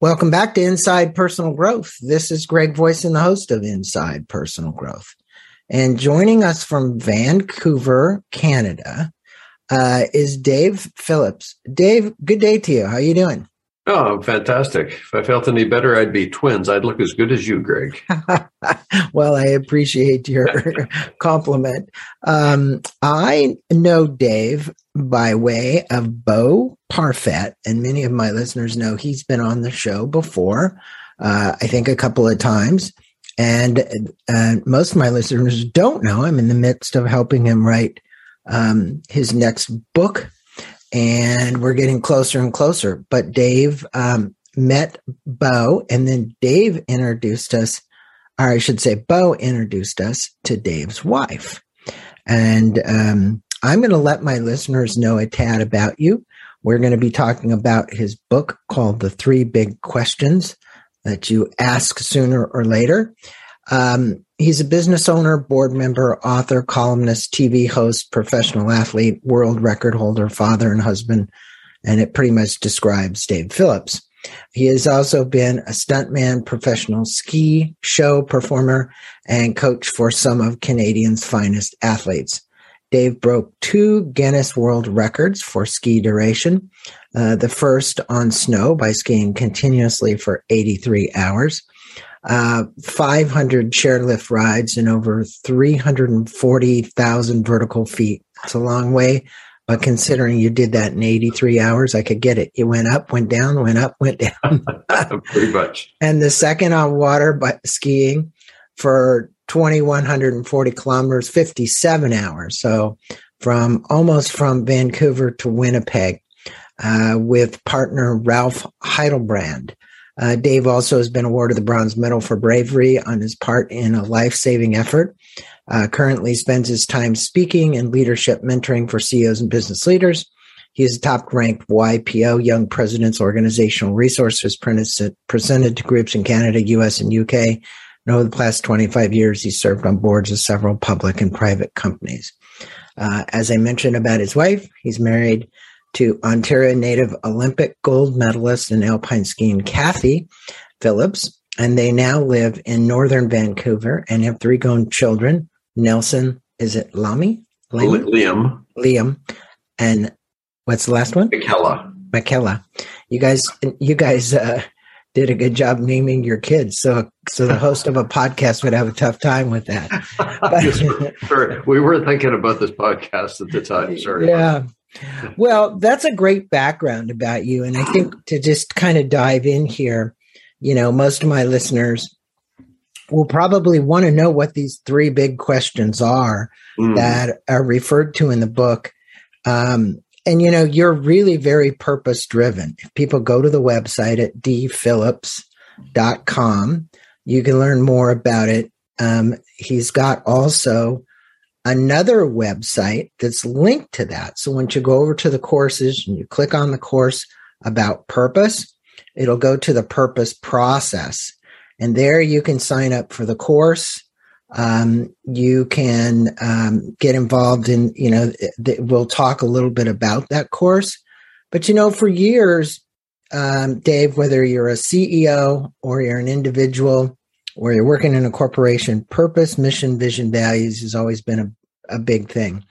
Welcome back to Inside Personal Growth. This is Greg Voisin, the host of Inside Personal Growth. And joining us from Vancouver, Canada, uh, is Dave Phillips. Dave, good day to you. How are you doing? Oh, fantastic. If I felt any better, I'd be twins. I'd look as good as you, Greg. well, I appreciate your compliment. Um, I know Dave by way of Bo Parfet, and many of my listeners know he's been on the show before, uh, I think a couple of times. And uh, most of my listeners don't know I'm in the midst of helping him write um, his next book and we're getting closer and closer. But Dave um, met Bo, and then Dave introduced us, or I should say, Bo introduced us to Dave's wife. And um, I'm going to let my listeners know a tad about you. We're going to be talking about his book called The Three Big Questions that you ask sooner or later. Um, he's a business owner, board member, author, columnist, TV host, professional athlete, world record holder, father, and husband. And it pretty much describes Dave Phillips. He has also been a stuntman, professional ski show performer, and coach for some of Canadians' finest athletes. Dave broke two Guinness World Records for ski duration. Uh, the first on snow by skiing continuously for 83 hours uh, 500 chairlift rides and over 340,000 vertical feet. It's a long way, but considering you did that in 83 hours, I could get it. You went up, went down, went up, went down. Pretty much. And the second on water, but skiing for 2,140 kilometers, 57 hours. So from almost from Vancouver to Winnipeg uh, with partner Ralph Heidelbrand. Uh, Dave also has been awarded the Bronze Medal for bravery on his part in a life saving effort. Uh, currently spends his time speaking and leadership mentoring for CEOs and business leaders. He is a top ranked YPO, Young Presidents Organizational Resources presented to groups in Canada, US, and UK. And over the past 25 years, he served on boards of several public and private companies. Uh, as I mentioned about his wife, he's married to Ontario native Olympic gold medalist in alpine skiing Kathy Phillips, and they now live in northern Vancouver and have three grown children. Nelson, is it Lamy? Liam. Liam. And what's the last one? Michaela. Michaela. You guys, you guys uh, did a good job naming your kids. So, so the host of a podcast would have a tough time with that. But, we were thinking about this podcast at the time. Sorry. Yeah. Well, that's a great background about you. And I think to just kind of dive in here, you know, most of my listeners will probably want to know what these three big questions are mm. that are referred to in the book. Um, and, you know, you're really very purpose driven. If people go to the website at dphillips.com, you can learn more about it. Um, he's got also another website that's linked to that. So once you go over to the courses and you click on the course about purpose, it'll go to the purpose process. And there you can sign up for the course. Um, you can um, get involved in, you know, th- we'll talk a little bit about that course. But, you know, for years, um, Dave, whether you're a CEO or you're an individual, where you're working in a corporation, purpose, mission, vision, values has always been a, a big thing.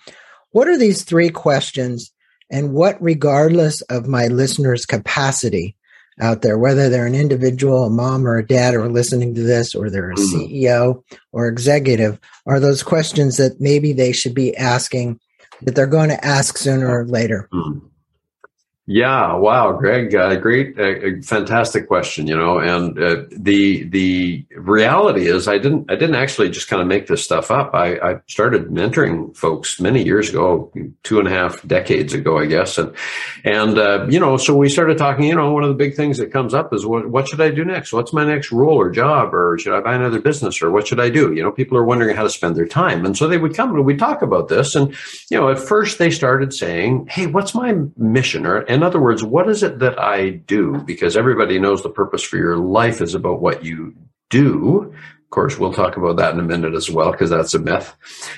What are these three questions? And what, regardless of my listeners' capacity out there, whether they're an individual, a mom or a dad, or listening to this, or they're a mm-hmm. CEO or executive, are those questions that maybe they should be asking that they're going to ask sooner or later? Mm-hmm. Yeah, wow, Greg, uh, great, uh, fantastic question. You know, and uh, the the reality is, I didn't I didn't actually just kind of make this stuff up. I, I started mentoring folks many years ago, two and a half decades ago, I guess, and and uh, you know, so we started talking. You know, one of the big things that comes up is what what should I do next? What's my next role or job, or should I buy another business, or what should I do? You know, people are wondering how to spend their time, and so they would come and we talk about this, and you know, at first they started saying, "Hey, what's my mission?" or and in other words, what is it that I do? Because everybody knows the purpose for your life is about what you do. Of course, we'll talk about that in a minute as well, because that's a myth.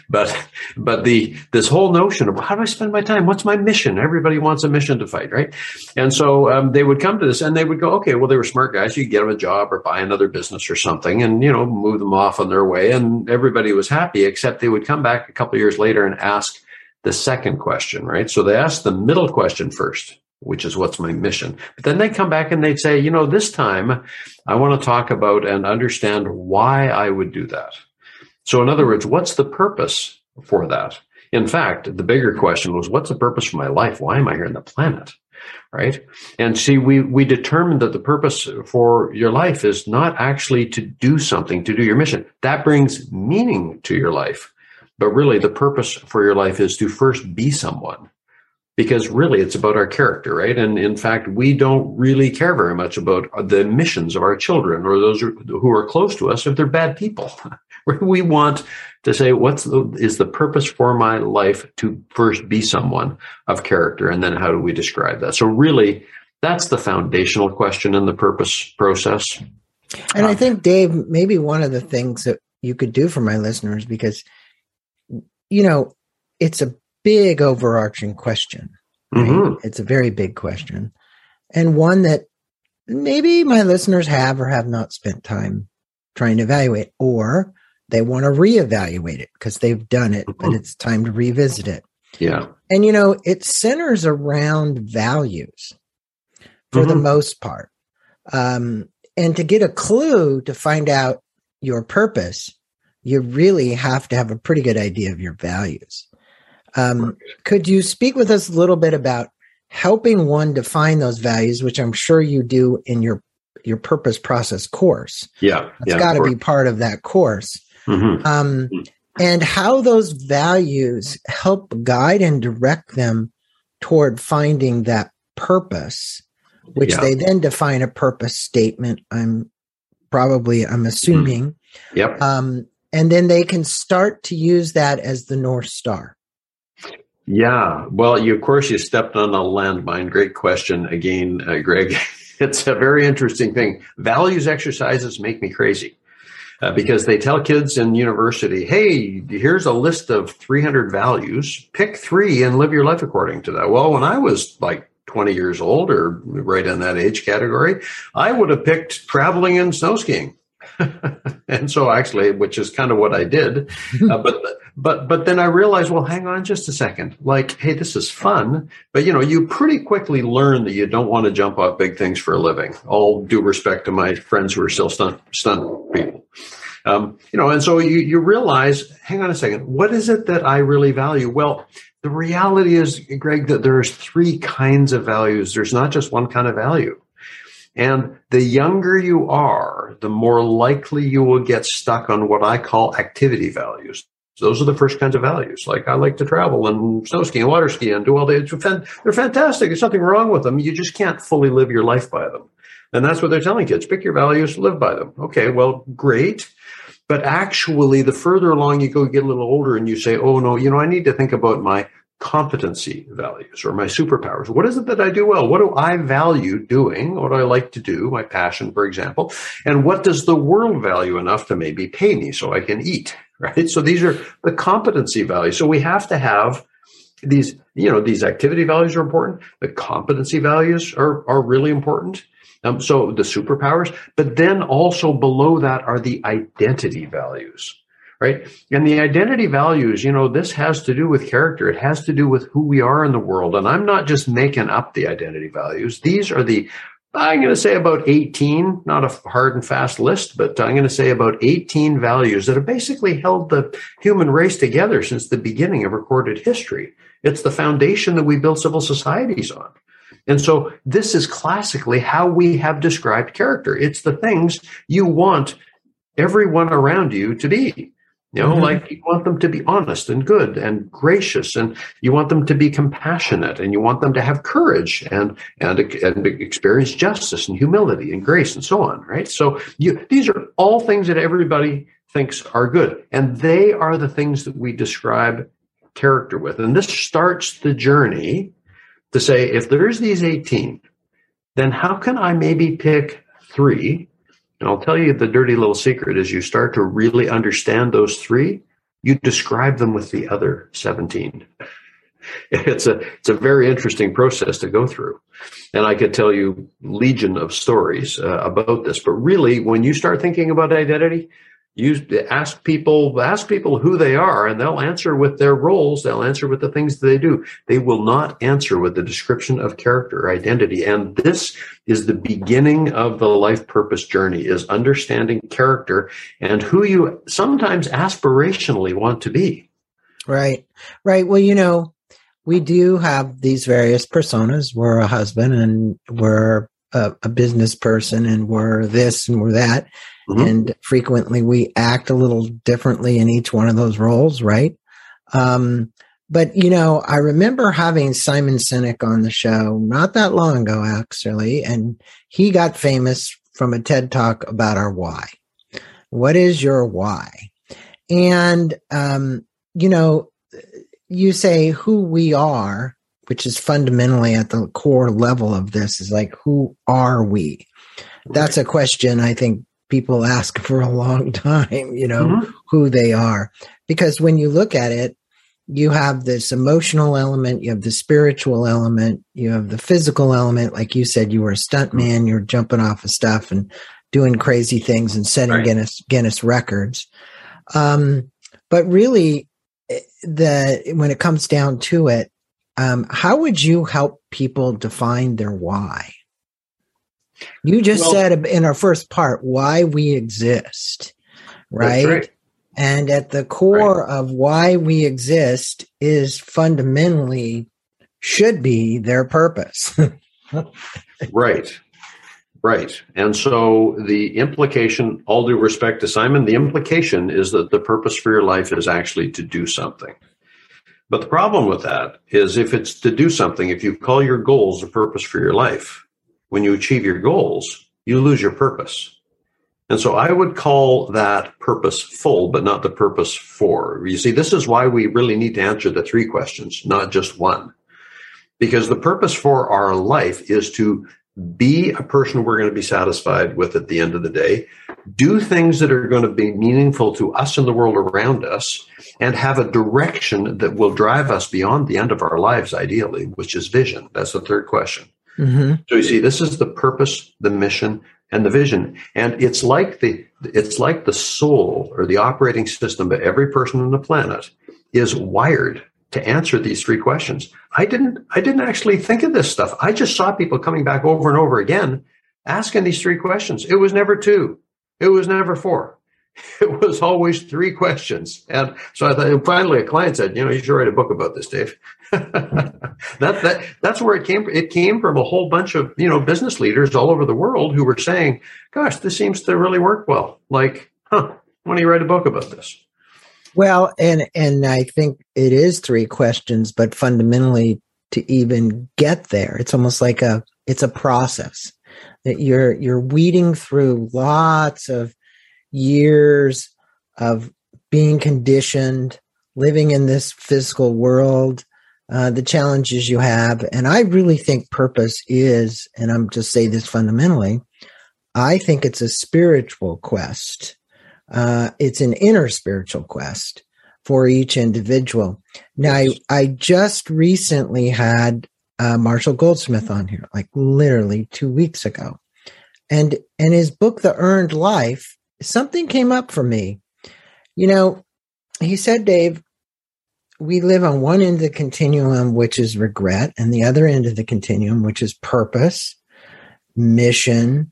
But, but the, this whole notion of how do I spend my time? What's my mission? Everybody wants a mission to fight, right? And so um, they would come to this and they would go, okay, well, they were smart guys. You get them a job or buy another business or something and, you know, move them off on their way. And everybody was happy, except they would come back a couple years later and ask the second question, right? So they asked the middle question first which is what's my mission. But then they come back and they'd say, you know, this time I want to talk about and understand why I would do that. So, in other words, what's the purpose for that? In fact, the bigger question was, what's the purpose for my life? Why am I here on the planet? Right. And see, we, we determined that the purpose for your life is not actually to do something, to do your mission. That brings meaning to your life. But really, the purpose for your life is to first be someone because really it's about our character, right? And in fact, we don't really care very much about the missions of our children or those who are close to us if they're bad people. we want to say, what's the, is the purpose for my life to first be someone of character? And then how do we describe that? So really, that's the foundational question in the purpose process. And I um, think, Dave, maybe one of the things that you could do for my listeners, because, you know, it's a big overarching question. Right? Mm-hmm. It's a very big question and one that maybe my listeners have or have not spent time trying to evaluate, or they want to reevaluate it because they've done it, mm-hmm. but it's time to revisit it. Yeah. And, you know, it centers around values for mm-hmm. the most part. Um, and to get a clue to find out your purpose, you really have to have a pretty good idea of your values. Um, could you speak with us a little bit about helping one define those values, which I'm sure you do in your your purpose process course? Yeah, it's yeah, got to be part of that course. Mm-hmm. Um, and how those values help guide and direct them toward finding that purpose, which yeah. they then define a purpose statement. I'm probably I'm assuming. Mm-hmm. Yep. Um, and then they can start to use that as the north star. Yeah, well, you of course you stepped on a landmine. Great question again, uh, Greg. it's a very interesting thing. Values exercises make me crazy. Uh, because they tell kids in university, hey, here's a list of 300 values. Pick three and live your life according to that. Well, when I was like 20 years old or right in that age category, I would have picked traveling and snow skiing. and so actually, which is kind of what I did, uh, but but but then I realized, well, hang on just a second. Like, hey, this is fun, but you know, you pretty quickly learn that you don't want to jump off big things for a living. All due respect to my friends who are still stunt stunt people. Um, you know, and so you you realize, hang on a second, what is it that I really value? Well, the reality is, Greg, that there's three kinds of values. There's not just one kind of value. And the younger you are, the more likely you will get stuck on what I call activity values. Those are the first kinds of values. Like I like to travel and snow ski and water ski and do all the, they're fantastic. There's nothing wrong with them. You just can't fully live your life by them. And that's what they're telling kids. Pick your values, live by them. Okay, well, great. But actually, the further along you go, you get a little older and you say, oh no, you know, I need to think about my competency values or my superpowers. What is it that I do well? What do I value doing? What do I like to do? My passion, for example. And what does the world value enough to maybe pay me so I can eat? Right. So these are the competency values. So we have to have these, you know, these activity values are important. The competency values are, are really important. Um, so the superpowers, but then also below that are the identity values right? And the identity values, you know, this has to do with character. It has to do with who we are in the world. And I'm not just making up the identity values. These are the, I'm going to say about 18, not a hard and fast list, but I'm going to say about 18 values that have basically held the human race together since the beginning of recorded history. It's the foundation that we build civil societies on. And so this is classically how we have described character. It's the things you want everyone around you to be. You know, mm-hmm. like you want them to be honest and good and gracious, and you want them to be compassionate, and you want them to have courage and and and experience justice and humility and grace and so on. Right. So you, these are all things that everybody thinks are good, and they are the things that we describe character with. And this starts the journey to say, if there's these eighteen, then how can I maybe pick three And I'll tell you the dirty little secret is you start to really understand those three, you describe them with the other 17. It's a it's a very interesting process to go through, and I could tell you legion of stories uh, about this. But really, when you start thinking about identity, you ask people ask people who they are and they'll answer with their roles. They'll answer with the things they do. They will not answer with the description of character identity. And this is the beginning of the life purpose journey is understanding character and who you sometimes aspirationally want to be. Right. Right. Well you know we do have these various personas. We're a husband and we're a, a business person and we're this and we're that Mm-hmm. And frequently we act a little differently in each one of those roles, right? Um, but you know, I remember having Simon Sinek on the show not that long ago, actually, and he got famous from a TED talk about our why. What is your why? And, um, you know, you say who we are, which is fundamentally at the core level of this is like, who are we? That's a question I think people ask for a long time, you know, mm-hmm. who they are. Because when you look at it, you have this emotional element, you have the spiritual element, you have the physical element. Like you said, you were a stunt man, mm-hmm. you're jumping off of stuff and doing crazy things and setting right. Guinness Guinness records. Um, but really, eh, the when it comes down to it, um, how would you help people define their why? You just well, said in our first part why we exist, right? right. And at the core right. of why we exist is fundamentally should be their purpose. right. Right. And so the implication, all due respect to Simon, the implication is that the purpose for your life is actually to do something. But the problem with that is if it's to do something, if you call your goals the purpose for your life, when you achieve your goals, you lose your purpose. And so I would call that purposeful, but not the purpose for. You see, this is why we really need to answer the three questions, not just one. Because the purpose for our life is to be a person we're going to be satisfied with at the end of the day, do things that are going to be meaningful to us and the world around us, and have a direction that will drive us beyond the end of our lives, ideally, which is vision. That's the third question. Mm-hmm. So you see, this is the purpose, the mission, and the vision. And it's like the it's like the soul or the operating system of every person on the planet is wired to answer these three questions. I didn't I didn't actually think of this stuff. I just saw people coming back over and over again asking these three questions. It was never two. It was never four. It was always three questions. And so I thought finally a client said, you know, you should write a book about this, Dave. that that that's where it came. It came from a whole bunch of you know business leaders all over the world who were saying, "Gosh, this seems to really work well." Like, huh? Why don't you write a book about this? Well, and and I think it is three questions, but fundamentally, to even get there, it's almost like a it's a process that you're you're weeding through lots of years of being conditioned, living in this physical world, uh, the challenges you have. And I really think purpose is, and I'm just say this fundamentally, I think it's a spiritual quest. Uh, it's an inner spiritual quest for each individual. Now, I, I just recently had uh, Marshall Goldsmith on here, like literally two weeks ago. And, and his book, The Earned Life, something came up for me. You know, he said, Dave, we live on one end of the continuum, which is regret, and the other end of the continuum, which is purpose, mission,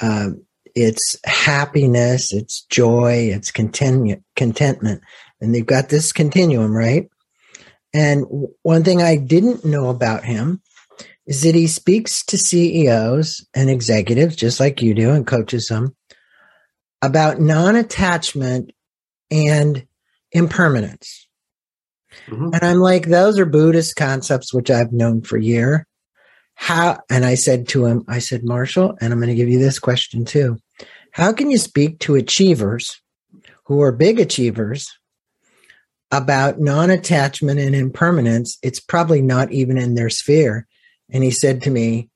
uh, it's happiness, it's joy, it's content- contentment. And they've got this continuum, right? And one thing I didn't know about him is that he speaks to CEOs and executives, just like you do, and coaches them about non attachment and impermanence. Mm-hmm. And I'm like, those are Buddhist concepts, which I've known for a year. How, and I said to him, I said, Marshall, and I'm going to give you this question too. How can you speak to achievers who are big achievers about non attachment and impermanence? It's probably not even in their sphere. And he said to me,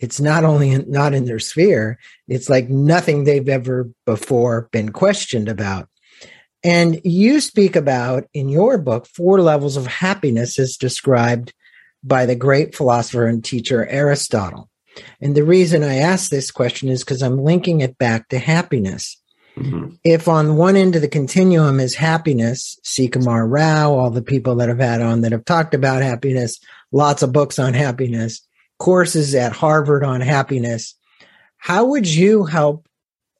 it's not only in, not in their sphere, it's like nothing they've ever before been questioned about. And you speak about in your book four levels of happiness as described by the great philosopher and teacher Aristotle. And the reason I ask this question is because I'm linking it back to happiness. Mm-hmm. If on one end of the continuum is happiness, Srikumar Rao, all the people that I've had on that have talked about happiness, lots of books on happiness, courses at Harvard on happiness, how would you help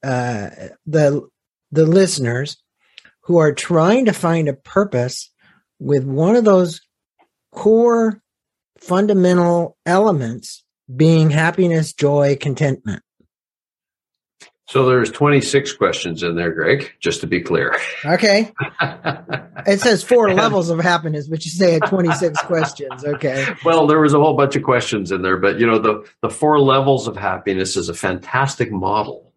uh, the the listeners who are trying to find a purpose with one of those core fundamental elements being happiness, joy, contentment? So there's 26 questions in there, Greg, just to be clear. Okay. it says four levels of happiness, but you say 26 questions. Okay. Well, there was a whole bunch of questions in there, but you know, the, the four levels of happiness is a fantastic model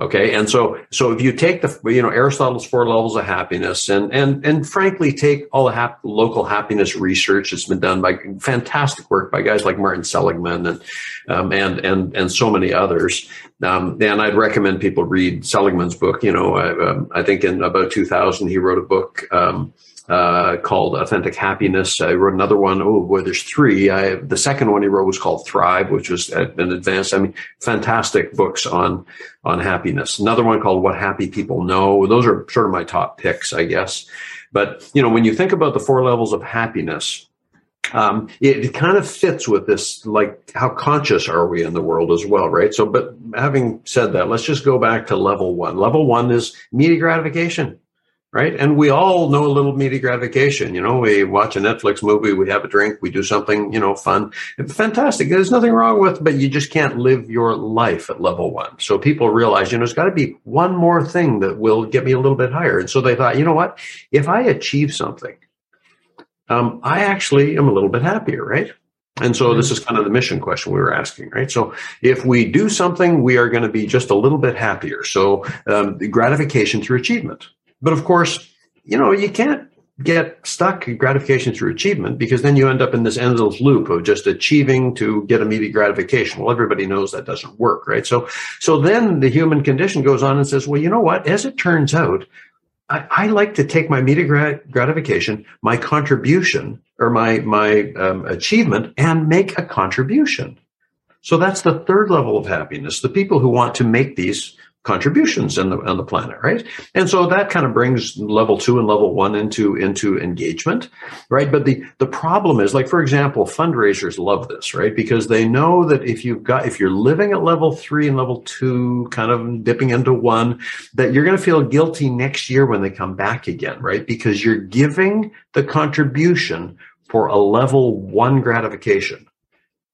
Okay. And so, so if you take the, you know, Aristotle's four levels of happiness and, and, and frankly, take all the hap- local happiness research that's been done by fantastic work by guys like Martin Seligman and, um, and, and, and so many others. Um, and I'd recommend people read Seligman's book. You know, I, um, I think in about 2000, he wrote a book, um, uh, called Authentic Happiness. I wrote another one. Oh boy, there's three. I, the second one he wrote was called Thrive, which was an advanced. I mean, fantastic books on on happiness. Another one called What Happy People Know. Those are sort of my top picks, I guess. But you know, when you think about the four levels of happiness, um, it, it, kind of fits with this, like how conscious are we in the world as well, right? So, but having said that, let's just go back to level one. Level one is media gratification right? And we all know a little immediate gratification. You know, we watch a Netflix movie, we have a drink, we do something, you know, fun. Fantastic. There's nothing wrong with, but you just can't live your life at level one. So people realize, you know, it's got to be one more thing that will get me a little bit higher. And so they thought, you know what? If I achieve something, um, I actually am a little bit happier, right? And so this is kind of the mission question we were asking, right? So if we do something, we are going to be just a little bit happier. So um, gratification through achievement. But of course, you know, you can't get stuck in gratification through achievement because then you end up in this endless loop of just achieving to get immediate gratification. Well, everybody knows that doesn't work, right? So, so then the human condition goes on and says, well, you know what? As it turns out, I, I like to take my immediate grat- gratification, my contribution or my, my um, achievement and make a contribution. So that's the third level of happiness. The people who want to make these contributions on the, on the planet, right? And so that kind of brings level two and level one into, into engagement, right? But the, the problem is like, for example, fundraisers love this, right? Because they know that if you've got, if you're living at level three and level two, kind of dipping into one, that you're going to feel guilty next year when they come back again, right? Because you're giving the contribution for a level one gratification.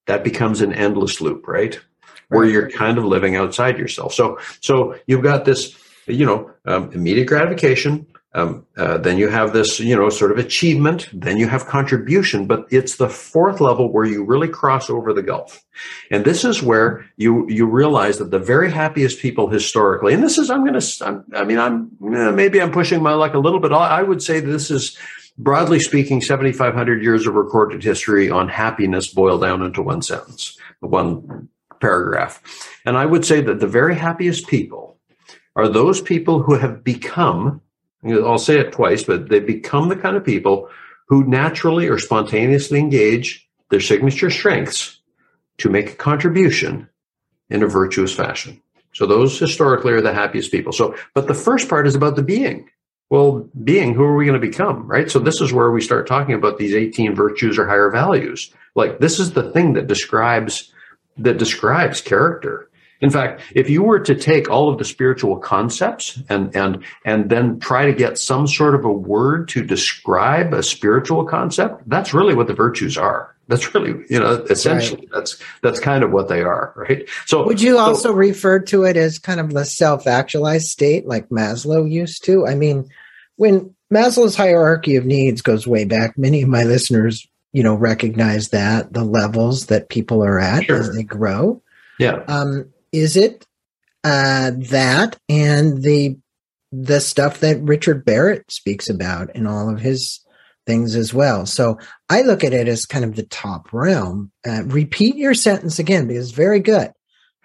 That becomes an endless loop, right? Where you're kind of living outside yourself. So, so you've got this, you know, um, immediate gratification. Um, uh, then you have this, you know, sort of achievement. Then you have contribution, but it's the fourth level where you really cross over the gulf. And this is where you, you realize that the very happiest people historically, and this is, I'm going to, I mean, I'm, maybe I'm pushing my luck a little bit. I would say this is, broadly speaking, 7,500 years of recorded history on happiness boiled down into one sentence, one paragraph. And I would say that the very happiest people are those people who have become, I'll say it twice, but they become the kind of people who naturally or spontaneously engage their signature strengths to make a contribution in a virtuous fashion. So those historically are the happiest people. So, but the first part is about the being. Well, being, who are we going to become, right? So this is where we start talking about these 18 virtues or higher values. Like this is the thing that describes that describes character. In fact, if you were to take all of the spiritual concepts and and and then try to get some sort of a word to describe a spiritual concept, that's really what the virtues are. That's really, you know, essentially right. that's that's kind of what they are, right? So would you also so, refer to it as kind of the self-actualized state like Maslow used to? I mean, when Maslow's hierarchy of needs goes way back, many of my listeners you know recognize that the levels that people are at sure. as they grow yeah um is it uh that and the the stuff that richard barrett speaks about in all of his things as well so i look at it as kind of the top realm. Uh, repeat your sentence again because it's very good.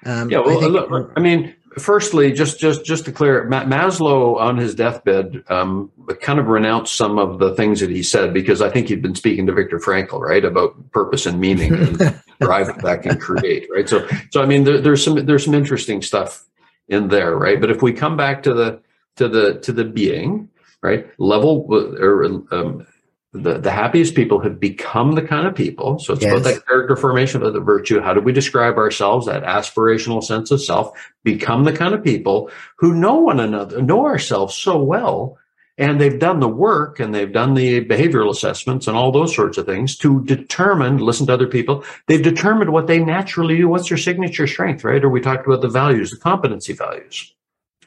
Um, yeah, well, I, think, look, I mean, firstly, just just just to clear, Maslow on his deathbed um, kind of renounced some of the things that he said because I think he'd been speaking to Viktor Frankl, right, about purpose and meaning and drive that can create, right. So, so I mean, there, there's some there's some interesting stuff in there, right. But if we come back to the to the to the being, right, level or um, the, the happiest people have become the kind of people. So it's yes. about that character formation of the virtue. How do we describe ourselves? That aspirational sense of self. Become the kind of people who know one another, know ourselves so well. And they've done the work and they've done the behavioral assessments and all those sorts of things to determine, listen to other people. They've determined what they naturally do. What's their signature strength, right? Or we talked about the values, the competency values,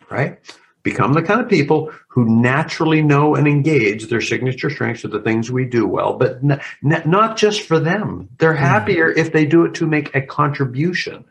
right? Become the kind of people who naturally know and engage their signature strengths are the things we do well, but n- n- not just for them. They're mm-hmm. happier mm-hmm. if they do it to make a contribution,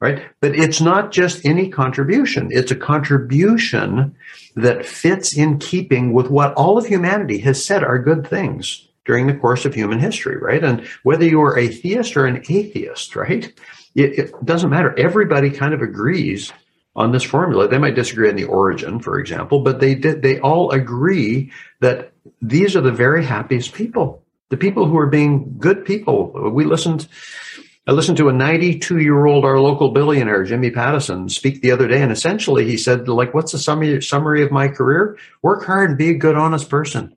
right? But it's not just any contribution. It's a contribution that fits in keeping with what all of humanity has said are good things during the course of human history, right? And whether you are a theist or an atheist, right? It, it doesn't matter. Everybody kind of agrees on this formula. They might disagree on the origin, for example, but they did, they all agree that these are the very happiest people. The people who are being good people. We listened, I listened to a 92 year old, our local billionaire, Jimmy Pattison, speak the other day. And essentially he said, like, what's the summary, summary of my career? Work hard and be a good, honest person.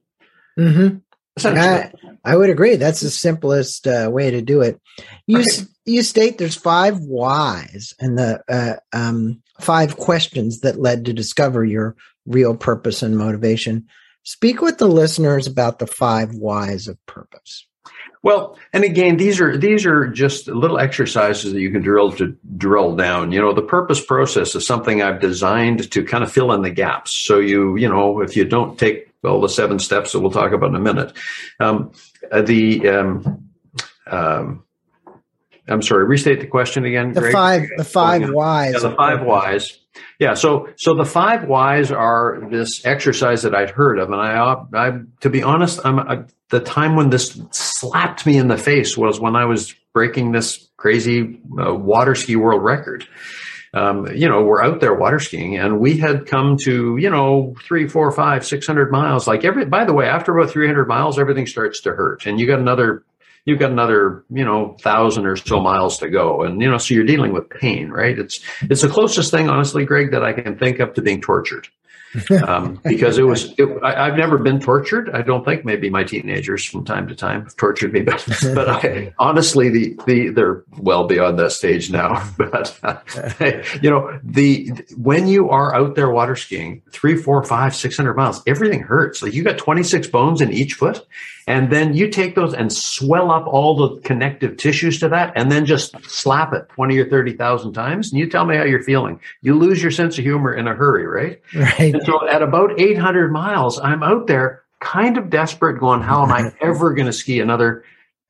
Mm-hmm. I, I, would agree. That's the simplest uh, way to do it. You right. you state there's five whys and the uh, um, five questions that led to discover your real purpose and motivation. Speak with the listeners about the five whys of purpose. Well, and again, these are these are just little exercises that you can drill to drill down. You know, the purpose process is something I've designed to kind of fill in the gaps. So you, you know, if you don't take all the seven steps that we'll talk about in a minute, um, uh, the um, um, I'm sorry, restate the question again. The Greg. five, the five whys. Yeah, the five whys. Yeah. So, so the five whys are this exercise that I'd heard of, and I, I, to be honest, I'm I, the time when this slapped me in the face was when I was breaking this crazy uh, water ski world record. Um, you know, we're out there water skiing, and we had come to you know three, four, five, six hundred miles. Like every, by the way, after about three hundred miles, everything starts to hurt, and you got another you've got another, you know, thousand or so miles to go. And, you know, so you're dealing with pain, right? It's, it's the closest thing, honestly, Greg, that I can think of to being tortured um, because it was it, I, have never been tortured. I don't think maybe my teenagers from time to time have tortured me, but but I, honestly, the the they're well beyond that stage now. But uh, you know, the when you are out there water skiing, three, four, five, six hundred miles, everything hurts. Like you got twenty six bones in each foot, and then you take those and swell up all the connective tissues to that, and then just slap it twenty or thirty thousand times, and you tell me how you're feeling. You lose your sense of humor in a hurry, right? Right. And so at about 800 miles, I'm out there kind of desperate going, how am I ever going to ski another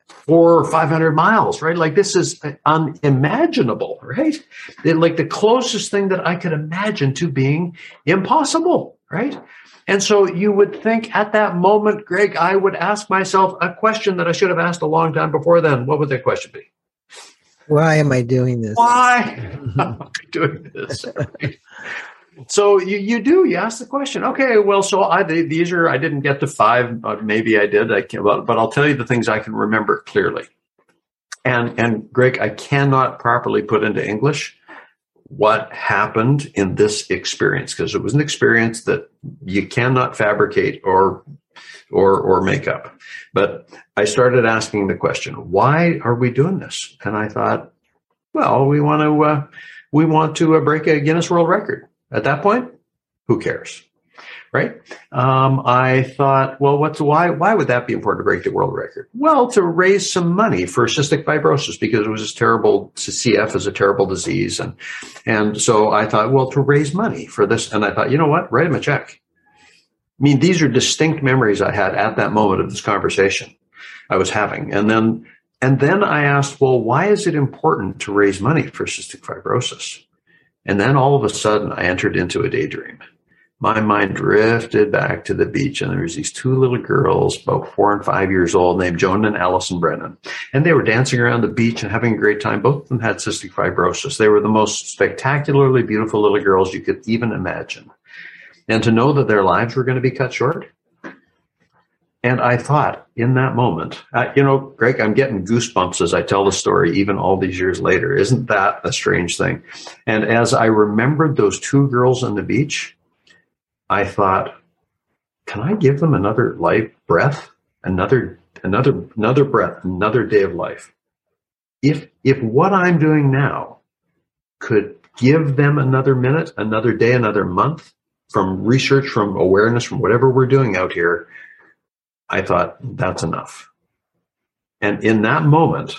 four or 500 miles, right? Like this is unimaginable, right? Like the closest thing that I could imagine to being impossible, right? And so you would think at that moment, Greg, I would ask myself a question that I should have asked a long time before then. What would that question be? Why am I doing this? Why am I doing this? Right? So you, you do you ask the question. Okay well so i these are i didn't get to five but maybe i did i can but, but i'll tell you the things i can remember clearly. And and greg i cannot properly put into english what happened in this experience because it was an experience that you cannot fabricate or or or make up. But i started asking the question why are we doing this? And i thought well we want to uh, we want to uh, break a guinness world record at that point, who cares? Right? Um, I thought, well, what's why? Why would that be important to break the world record? Well, to raise some money for cystic fibrosis because it was this terrible. CF is a terrible disease, and and so I thought, well, to raise money for this, and I thought, you know what? Write him a check. I mean, these are distinct memories I had at that moment of this conversation I was having, and then and then I asked, well, why is it important to raise money for cystic fibrosis? And then all of a sudden, I entered into a daydream. my mind drifted back to the beach and there was these two little girls about four and five years old named joan and allison brennan. And they were dancing around the beach and having a great time. Both of them had cystic fibrosis. They were the most spectacularly beautiful little girls you could even imagine. And to know that their lives were going to be cut short and I thought in that moment, uh, you know, Greg, I'm getting goosebumps as I tell the story, even all these years later. Isn't that a strange thing? And as I remembered those two girls on the beach, I thought, can I give them another life breath, another, another, another breath, another day of life? If, if what I'm doing now could give them another minute, another day, another month from research, from awareness, from whatever we're doing out here, I thought, that's enough. And in that moment,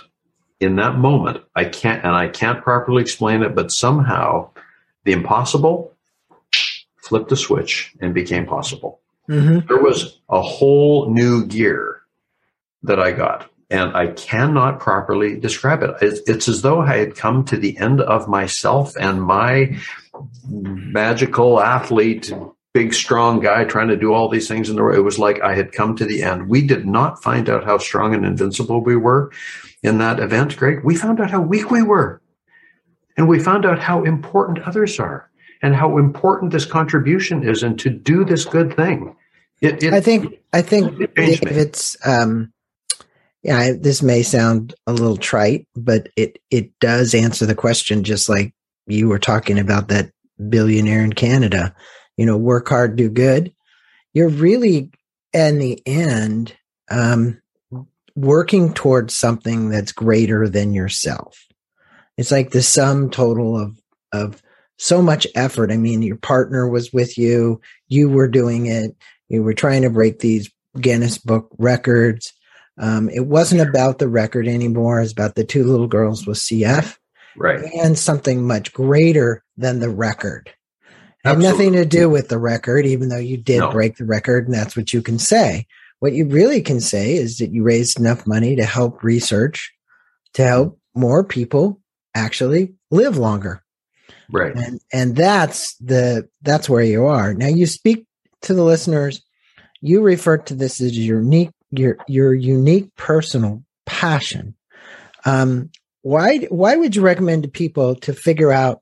in that moment, I can't, and I can't properly explain it, but somehow the impossible flipped a switch and became possible. Mm-hmm. There was a whole new gear that I got, and I cannot properly describe it. It's, it's as though I had come to the end of myself and my magical athlete big, strong guy trying to do all these things in the world. It was like I had come to the end. We did not find out how strong and invincible we were in that event, Greg. We found out how weak we were. And we found out how important others are and how important this contribution is and to do this good thing. It, it, I think, I think it it's, um, yeah, this may sound a little trite, but it, it does answer the question, just like you were talking about that billionaire in Canada you know, work hard, do good, you're really in the end um, working towards something that's greater than yourself. It's like the sum total of of so much effort. I mean, your partner was with you, you were doing it, you were trying to break these Guinness Book records. Um, it wasn't about the record anymore. It's about the two little girls with CF, right? And something much greater than the record. Had nothing to do with the record, even though you did no. break the record, and that's what you can say. What you really can say is that you raised enough money to help research, to help more people actually live longer. Right. And and that's the that's where you are. Now you speak to the listeners, you refer to this as your unique your your unique personal passion. Um, why why would you recommend to people to figure out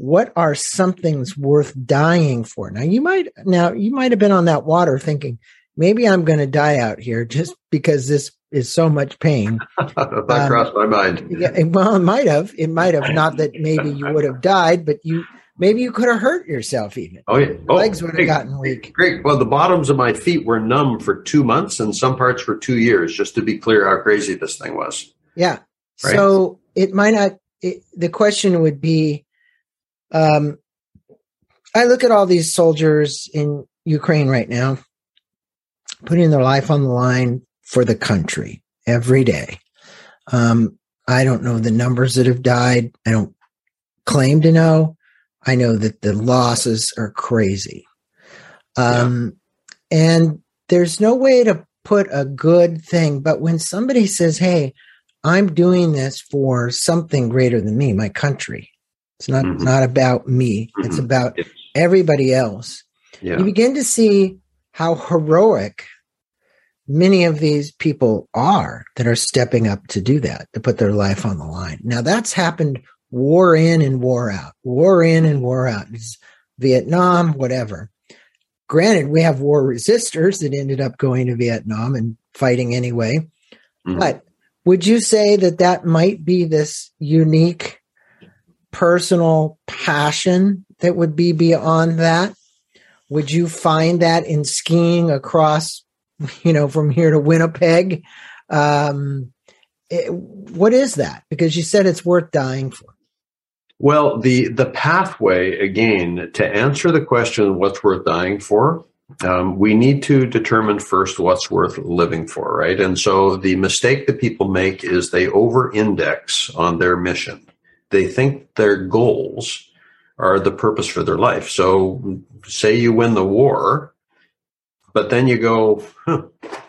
what are some things worth dying for? Now you might now you might have been on that water thinking, maybe I'm going to die out here just because this is so much pain. that um, crossed my mind. Yeah, well, it might have. It might have. Not that maybe you would have died, but you maybe you could have hurt yourself even. Oh yeah, oh, legs would have gotten weak. Great. Well, the bottoms of my feet were numb for two months, and some parts for two years. Just to be clear, how crazy this thing was. Yeah. Right? So it might not. It, the question would be um, I look at all these soldiers in Ukraine right now, putting their life on the line for the country every day. Um, I don't know the numbers that have died. I don't claim to know. I know that the losses are crazy. Um, yeah. And there's no way to put a good thing, but when somebody says, Hey, I'm doing this for something greater than me, my country, it's not mm-hmm. not about me. Mm-hmm. It's about everybody else. Yeah. You begin to see how heroic many of these people are that are stepping up to do that, to put their life on the line. Now that's happened war in and war out, war in and war out. It's Vietnam, whatever. Granted, we have war resistors that ended up going to Vietnam and fighting anyway. Mm-hmm. But would you say that that might be this unique personal passion that would be beyond that? Would you find that in skiing across, you know, from here to Winnipeg? Um, it, what is that? Because you said it's worth dying for. Well, the the pathway again to answer the question what's worth dying for. Um, we need to determine first what's worth living for, right? And so the mistake that people make is they over index on their mission they think their goals are the purpose for their life. So, say you win the war, but then you go, huh,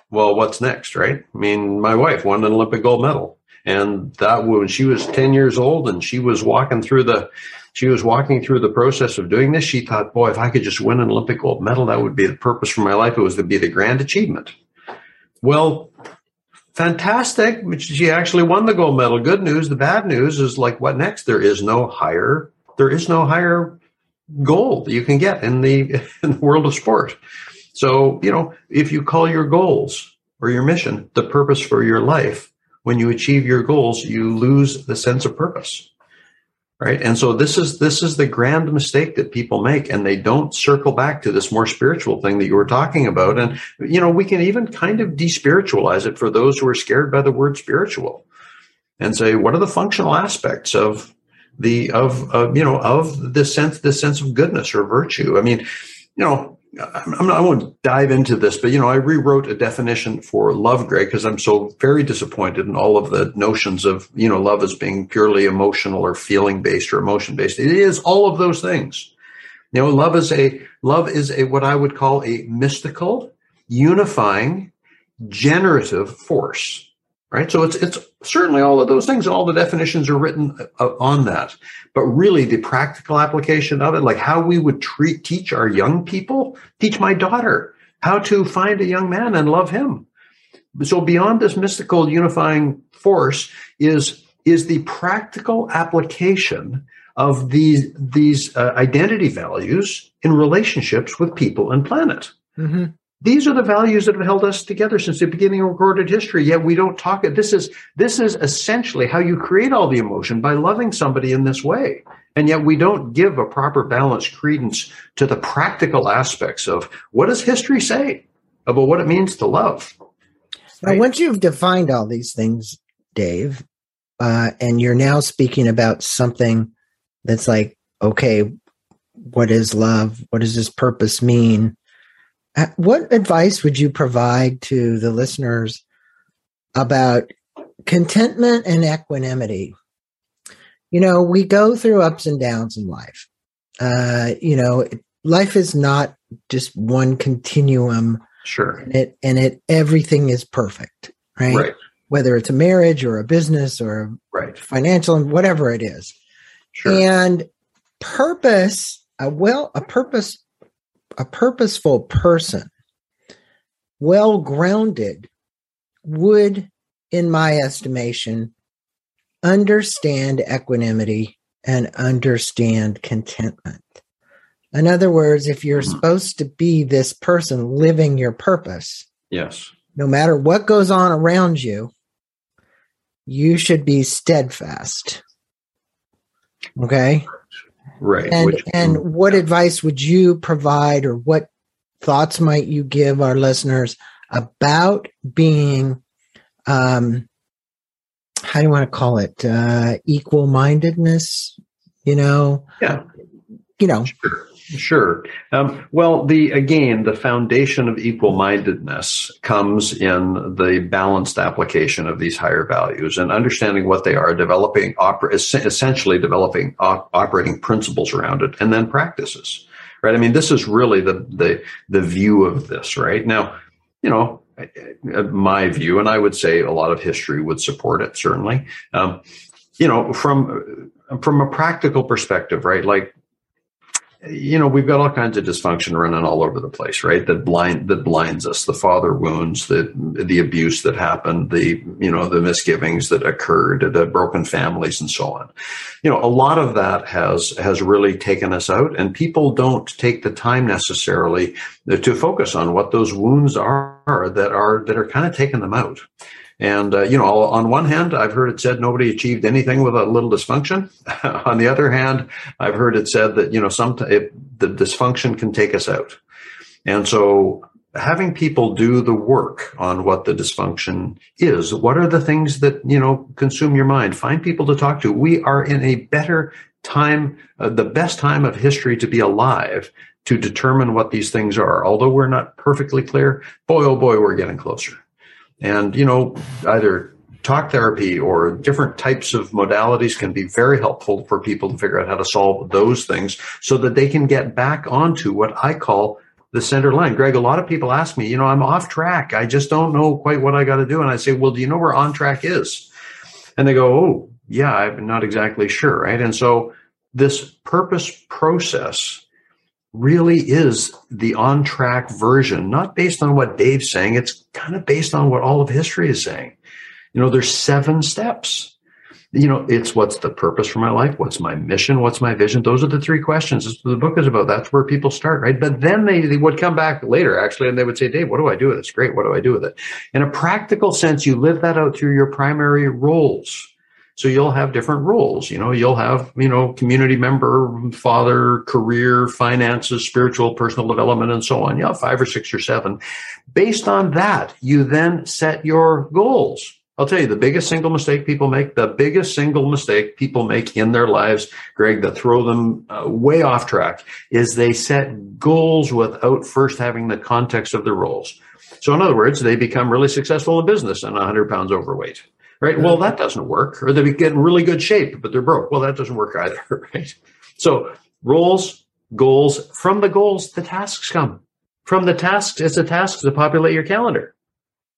well, what's next, right? I mean, my wife won an Olympic gold medal. And that when she was 10 years old and she was walking through the she was walking through the process of doing this. She thought, boy, if I could just win an Olympic gold medal, that would be the purpose for my life. It was to be the grand achievement. Well, fantastic. She actually won the gold medal. Good news. The bad news is like, what next? There is no higher, there is no higher goal that you can get in the, in the world of sport. So, you know, if you call your goals or your mission the purpose for your life, when you achieve your goals, you lose the sense of purpose right? And so this is this is the grand mistake that people make and they don't circle back to this more spiritual thing that you were talking about. And you know we can even kind of despiritualize it for those who are scared by the word spiritual and say what are the functional aspects of the of, of you know of the sense the sense of goodness or virtue? I mean you know I'm not, I won't dive into this, but you know, I rewrote a definition for love, Greg, because I'm so very disappointed in all of the notions of you know love as being purely emotional or feeling based or emotion based. It is all of those things. You know, love is a love is a what I would call a mystical, unifying, generative force right? So it's it's certainly all of those things, and all the definitions are written uh, on that. But really, the practical application of it, like how we would treat teach our young people, teach my daughter how to find a young man and love him. So beyond this mystical unifying force is is the practical application of these these uh, identity values in relationships with people and planet. Mm-hmm. These are the values that have held us together since the beginning of recorded history. Yet we don't talk it. This is this is essentially how you create all the emotion by loving somebody in this way. And yet we don't give a proper balanced credence to the practical aspects of what does history say about what it means to love. Right? Now, once you've defined all these things, Dave, uh, and you're now speaking about something that's like, okay, what is love? What does this purpose mean? Uh, what advice would you provide to the listeners about contentment and equanimity? You know, we go through ups and downs in life. Uh, you know, life is not just one continuum. Sure. And it and it everything is perfect, right? Right. Whether it's a marriage or a business or right. financial and whatever it is. Sure. And purpose, a well, a purpose a purposeful person, well grounded, would, in my estimation, understand equanimity and understand contentment. In other words, if you're mm-hmm. supposed to be this person living your purpose, yes, no matter what goes on around you, you should be steadfast. Okay? Right. And, Which, and what advice would you provide or what thoughts might you give our listeners about being, um, how do you want to call it? Uh, equal mindedness, you know? Yeah. You know, sure. Sure. Um, well, the again, the foundation of equal mindedness comes in the balanced application of these higher values and understanding what they are, developing oper- essentially developing op- operating principles around it, and then practices. Right. I mean, this is really the the the view of this. Right now, you know, my view, and I would say a lot of history would support it. Certainly, um, you know, from from a practical perspective, right? Like you know we've got all kinds of dysfunction running all over the place right? That blind that blinds us. The father wounds the the abuse that happened the you know the misgivings that occurred the broken families and so on. You know a lot of that has has really taken us out and people don't take the time necessarily to focus on what those wounds are that are that are kind of taking them out and, uh, you know, on one hand, I've heard it said nobody achieved anything with a little dysfunction. on the other hand, I've heard it said that, you know, some, the dysfunction can take us out. And so having people do the work on what the dysfunction is, what are the things that, you know, consume your mind? Find people to talk to. We are in a better time, uh, the best time of history to be alive to determine what these things are. Although we're not perfectly clear, boy, oh boy, we're getting closer. And, you know, either talk therapy or different types of modalities can be very helpful for people to figure out how to solve those things so that they can get back onto what I call the center line. Greg, a lot of people ask me, you know, I'm off track. I just don't know quite what I got to do. And I say, well, do you know where on track is? and they go, "Oh, yeah, I'm not exactly sure," right? And so this purpose process really is the on track version, not based on what Dave's saying. It's kind of based on what all of history is saying. You know, there's seven steps. You know, it's what's the purpose for my life? What's my mission? What's my vision? Those are the three questions. The book is about. That's where people start, right? But then they, they would come back later, actually, and they would say, Dave, what do I do with this? Great. What do I do with it? In a practical sense, you live that out through your primary roles so you'll have different roles. You know, you'll have, you know, community member, father, career, finances, spiritual, personal development, and so on. Yeah, five or six or seven. Based on that, you then set your goals. I'll tell you the biggest single mistake people make, the biggest single mistake people make in their lives, Greg, that throw them uh, way off track is they set goals without first having the context of their roles. So in other words, they become really successful in business and 100 pounds overweight right? Well, that doesn't work. Or they get in really good shape, but they're broke. Well, that doesn't work either, right? So roles, goals, from the goals, the tasks come. From the tasks, it's a task to populate your calendar.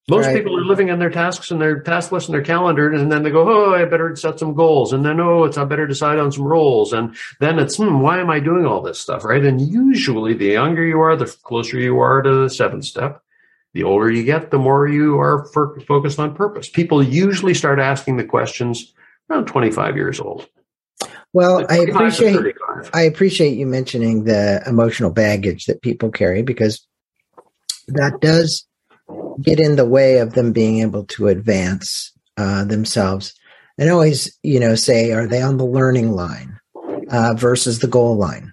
Most right. people are living in their tasks and their task list and their calendar, and then they go, "Oh, I better set some goals," and then, "Oh, it's I better decide on some roles," and then it's, "Hmm, why am I doing all this stuff?" Right? And usually, the younger you are, the closer you are to the seventh step the older you get, the more you are focused on purpose. People usually start asking the questions around 25 years old. Well, I appreciate I appreciate you mentioning the emotional baggage that people carry because that does get in the way of them being able to advance uh, themselves. And always, you know, say, are they on the learning line uh, versus the goal line?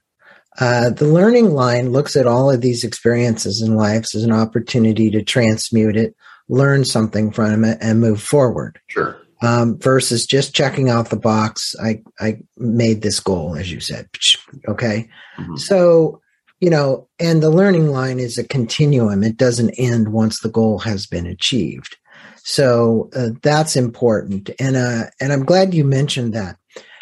Uh, the learning line looks at all of these experiences in life as an opportunity to transmute it, learn something from it, and move forward. Sure. Um, versus just checking off the box. I I made this goal, as you said. Okay, mm-hmm. so you know, and the learning line is a continuum. It doesn't end once the goal has been achieved. So uh, that's important, and uh, and I'm glad you mentioned that.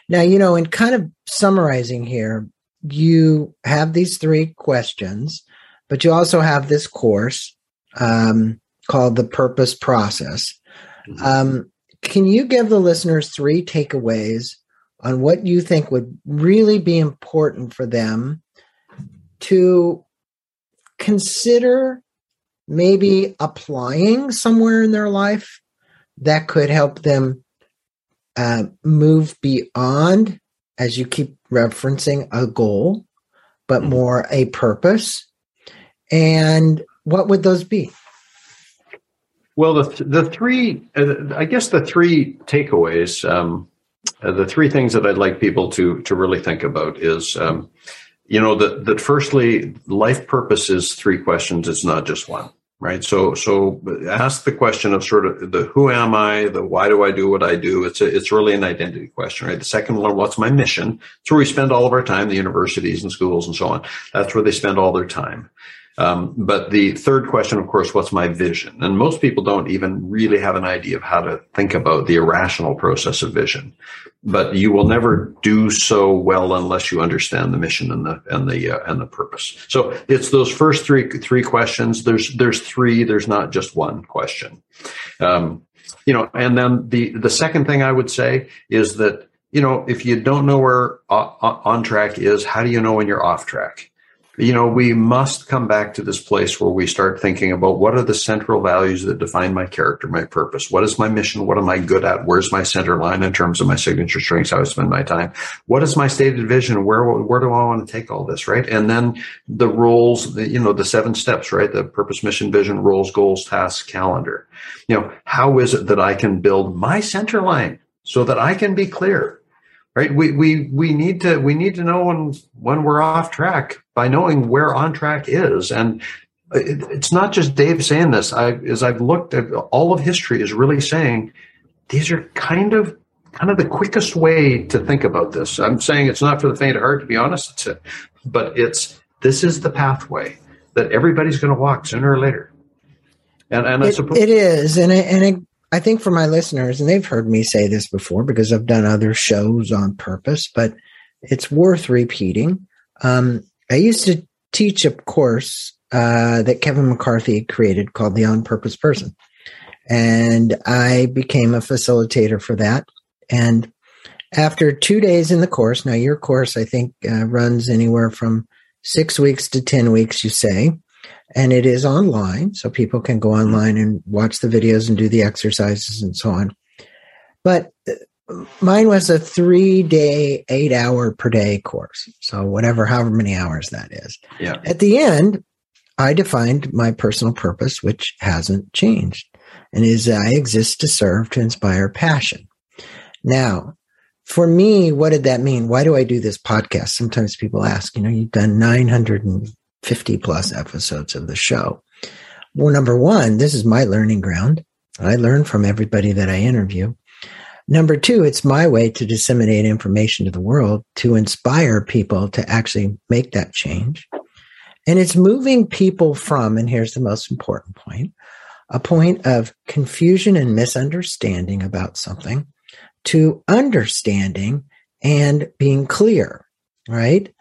Now, you know, in kind of summarizing here, you have these three questions, but you also have this course um, called the Purpose Process. Mm-hmm. Um, can you give the listeners three takeaways on what you think would really be important for them to consider maybe applying somewhere in their life that could help them uh, move beyond as you keep referencing a goal, but mm-hmm. more a purpose. And what would those be? Well, the the three, uh, I guess, the three takeaways, um, uh, the three things that I'd like people to to really think about is, um, you know, that that firstly, life purpose is three questions. It's not just one right? So so ask the question of sort of the who am i the why do i do what i do? It's a, it's really an identity question right? The second one what's my mission? It's where we spend all of our time the universities and schools and so on. That's where they spend all their time um, but the third question, of course, what's my vision? And most people don't even really have an idea of how to think about the irrational process of vision. But you will never do so well unless you understand the mission and the and the uh, and the purpose. So it's those first three three questions. There's there's three. There's not just one question. Um, you know, and then the the second thing I would say is that you know if you don't know where uh, on track is, how do you know when you're off track? You know, we must come back to this place where we start thinking about what are the central values that define my character, my purpose? What is my mission? What am I good at? Where's my center line in terms of my signature strengths? How I spend my time? What is my stated vision? Where, where do I want to take all this? Right. And then the roles, you know, the seven steps, right? The purpose, mission, vision, roles, goals, tasks, calendar. You know, how is it that I can build my center line so that I can be clear? Right? We we we need to we need to know when when we're off track by knowing where on track is. And it, it's not just dave saying this. I as i've looked at all of history is really saying these are kind of kind of the quickest way to think about this. I'm saying it's not for the faint of heart to be honest it's it but it's this is the pathway that everybody's going to walk sooner or later. And and it, suppose- it is. And it, and it I think for my listeners, and they've heard me say this before because I've done other shows on purpose, but it's worth repeating. Um, I used to teach a course uh, that Kevin McCarthy created called The On Purpose Person. And I became a facilitator for that. And after two days in the course, now your course, I think, uh, runs anywhere from six weeks to 10 weeks, you say, and it is online. So people can go online and watch the videos and do the exercises and so on. But uh, mine was a three day, eight hour per day course. So whatever, however many hours that is. Yeah. At the end, I defined my personal purpose, which hasn't changed, and is I exist to serve, to inspire passion. Now, for me, what did that mean? Why do I do this podcast? Sometimes people ask, you know, you've done 950 plus episodes of the show. Well, number one, this is my learning ground. I learn from everybody that I interview. Number two, it's my way to disseminate information to the world to inspire people to actually make that change. And it's moving people from, and here's the most important point, a point of confusion and misunderstanding about something to understanding and being clear, right?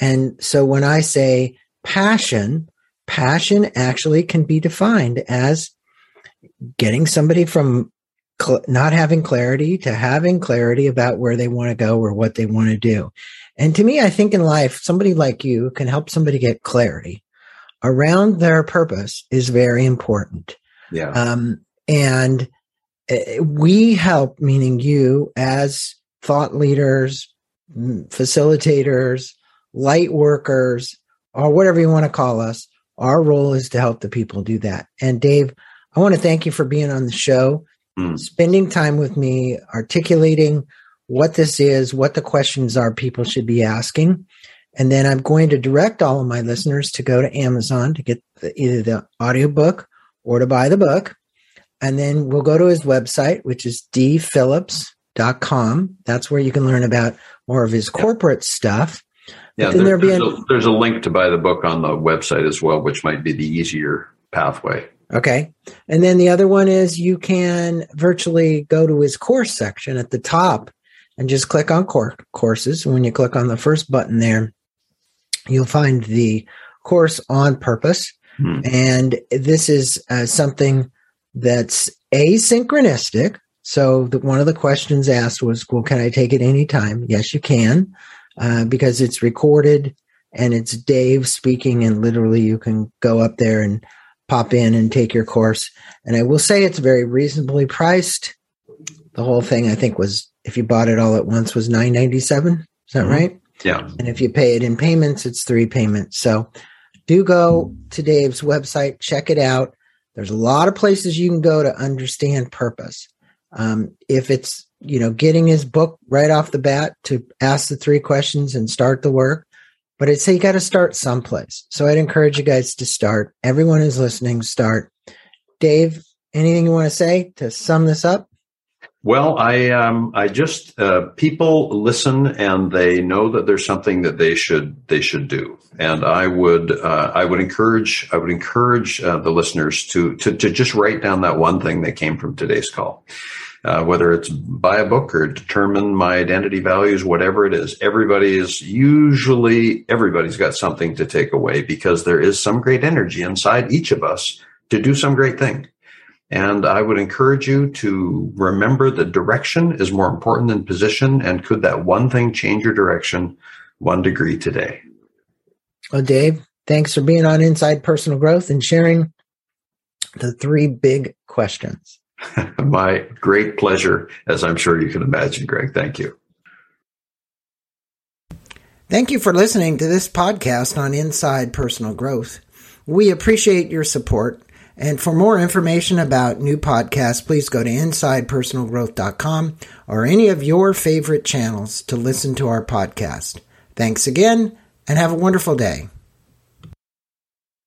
And so when I say passion, passion actually can be defined as getting somebody from cl- not having clarity to having clarity about where they want to go or what they want to do. And to me, I think in life, somebody like you can help somebody get clarity around their purpose is very important. Yeah. Um, and uh, we help, meaning you as thought leaders, facilitators, light workers, or whatever you want to call us. Our role is to help the people do that. And Dave, I want to thank you for being on the show, Mm. spending time with me, articulating what this is, what the questions are people should be asking. And then I'm going to direct all of my listeners to go to Amazon to get the, either the audiobook or to buy the book. And then we'll go to his website, which is dphillips.com. That's where you can learn about more of his corporate stuff. Yeah, there- there'll be there's, an- a, there's a link to buy the book on the website as well, which might be the easier pathway. Okay. And then the other one is you can virtually go to his course section at the top and just click on cour- courses. And when you click on the first button there, you'll find the course on purpose. Hmm. And this is uh, something that's asynchronistic. So the, one of the questions asked was, well, can I take it anytime? Yes, you can, uh, because it's recorded and it's Dave speaking and literally you can go up there and pop in and take your course. And I will say it's very reasonably priced. The whole thing, I think, was if you bought it all at once was nine ninety seven. Is that Mhm. right? Yeah. And if you pay it in payments, it's three payments. So do go to Dave's website, check it out. There's a lot of places you can go to understand purpose. Um, if it's, you know, getting his book right off the bat to ask the three questions and start the work, but I'd say you got to start someplace. So I'd encourage you guys to start. Everyone who's listening, start. Dave, anything you want to say to sum this up? Well, I um, I just uh, people listen and they know that there's something that they should they should do, and I would uh, I would encourage I would encourage uh, the listeners to, to to just write down that one thing that came from today's call, uh, whether it's buy a book or determine my identity values, whatever it is. Everybody is usually everybody's got something to take away because there is some great energy inside each of us to do some great thing. And I would encourage you to remember that direction is more important than position. And could that one thing change your direction one degree today? Well, Dave, thanks for being on Inside Personal Growth and sharing the three big questions. My great pleasure, as I'm sure you can imagine, Greg. Thank you. Thank you for listening to this podcast on Inside Personal Growth. We appreciate your support. And for more information about new podcasts, please go to InsidePersonalGrowth.com or any of your favorite channels to listen to our podcast. Thanks again and have a wonderful day.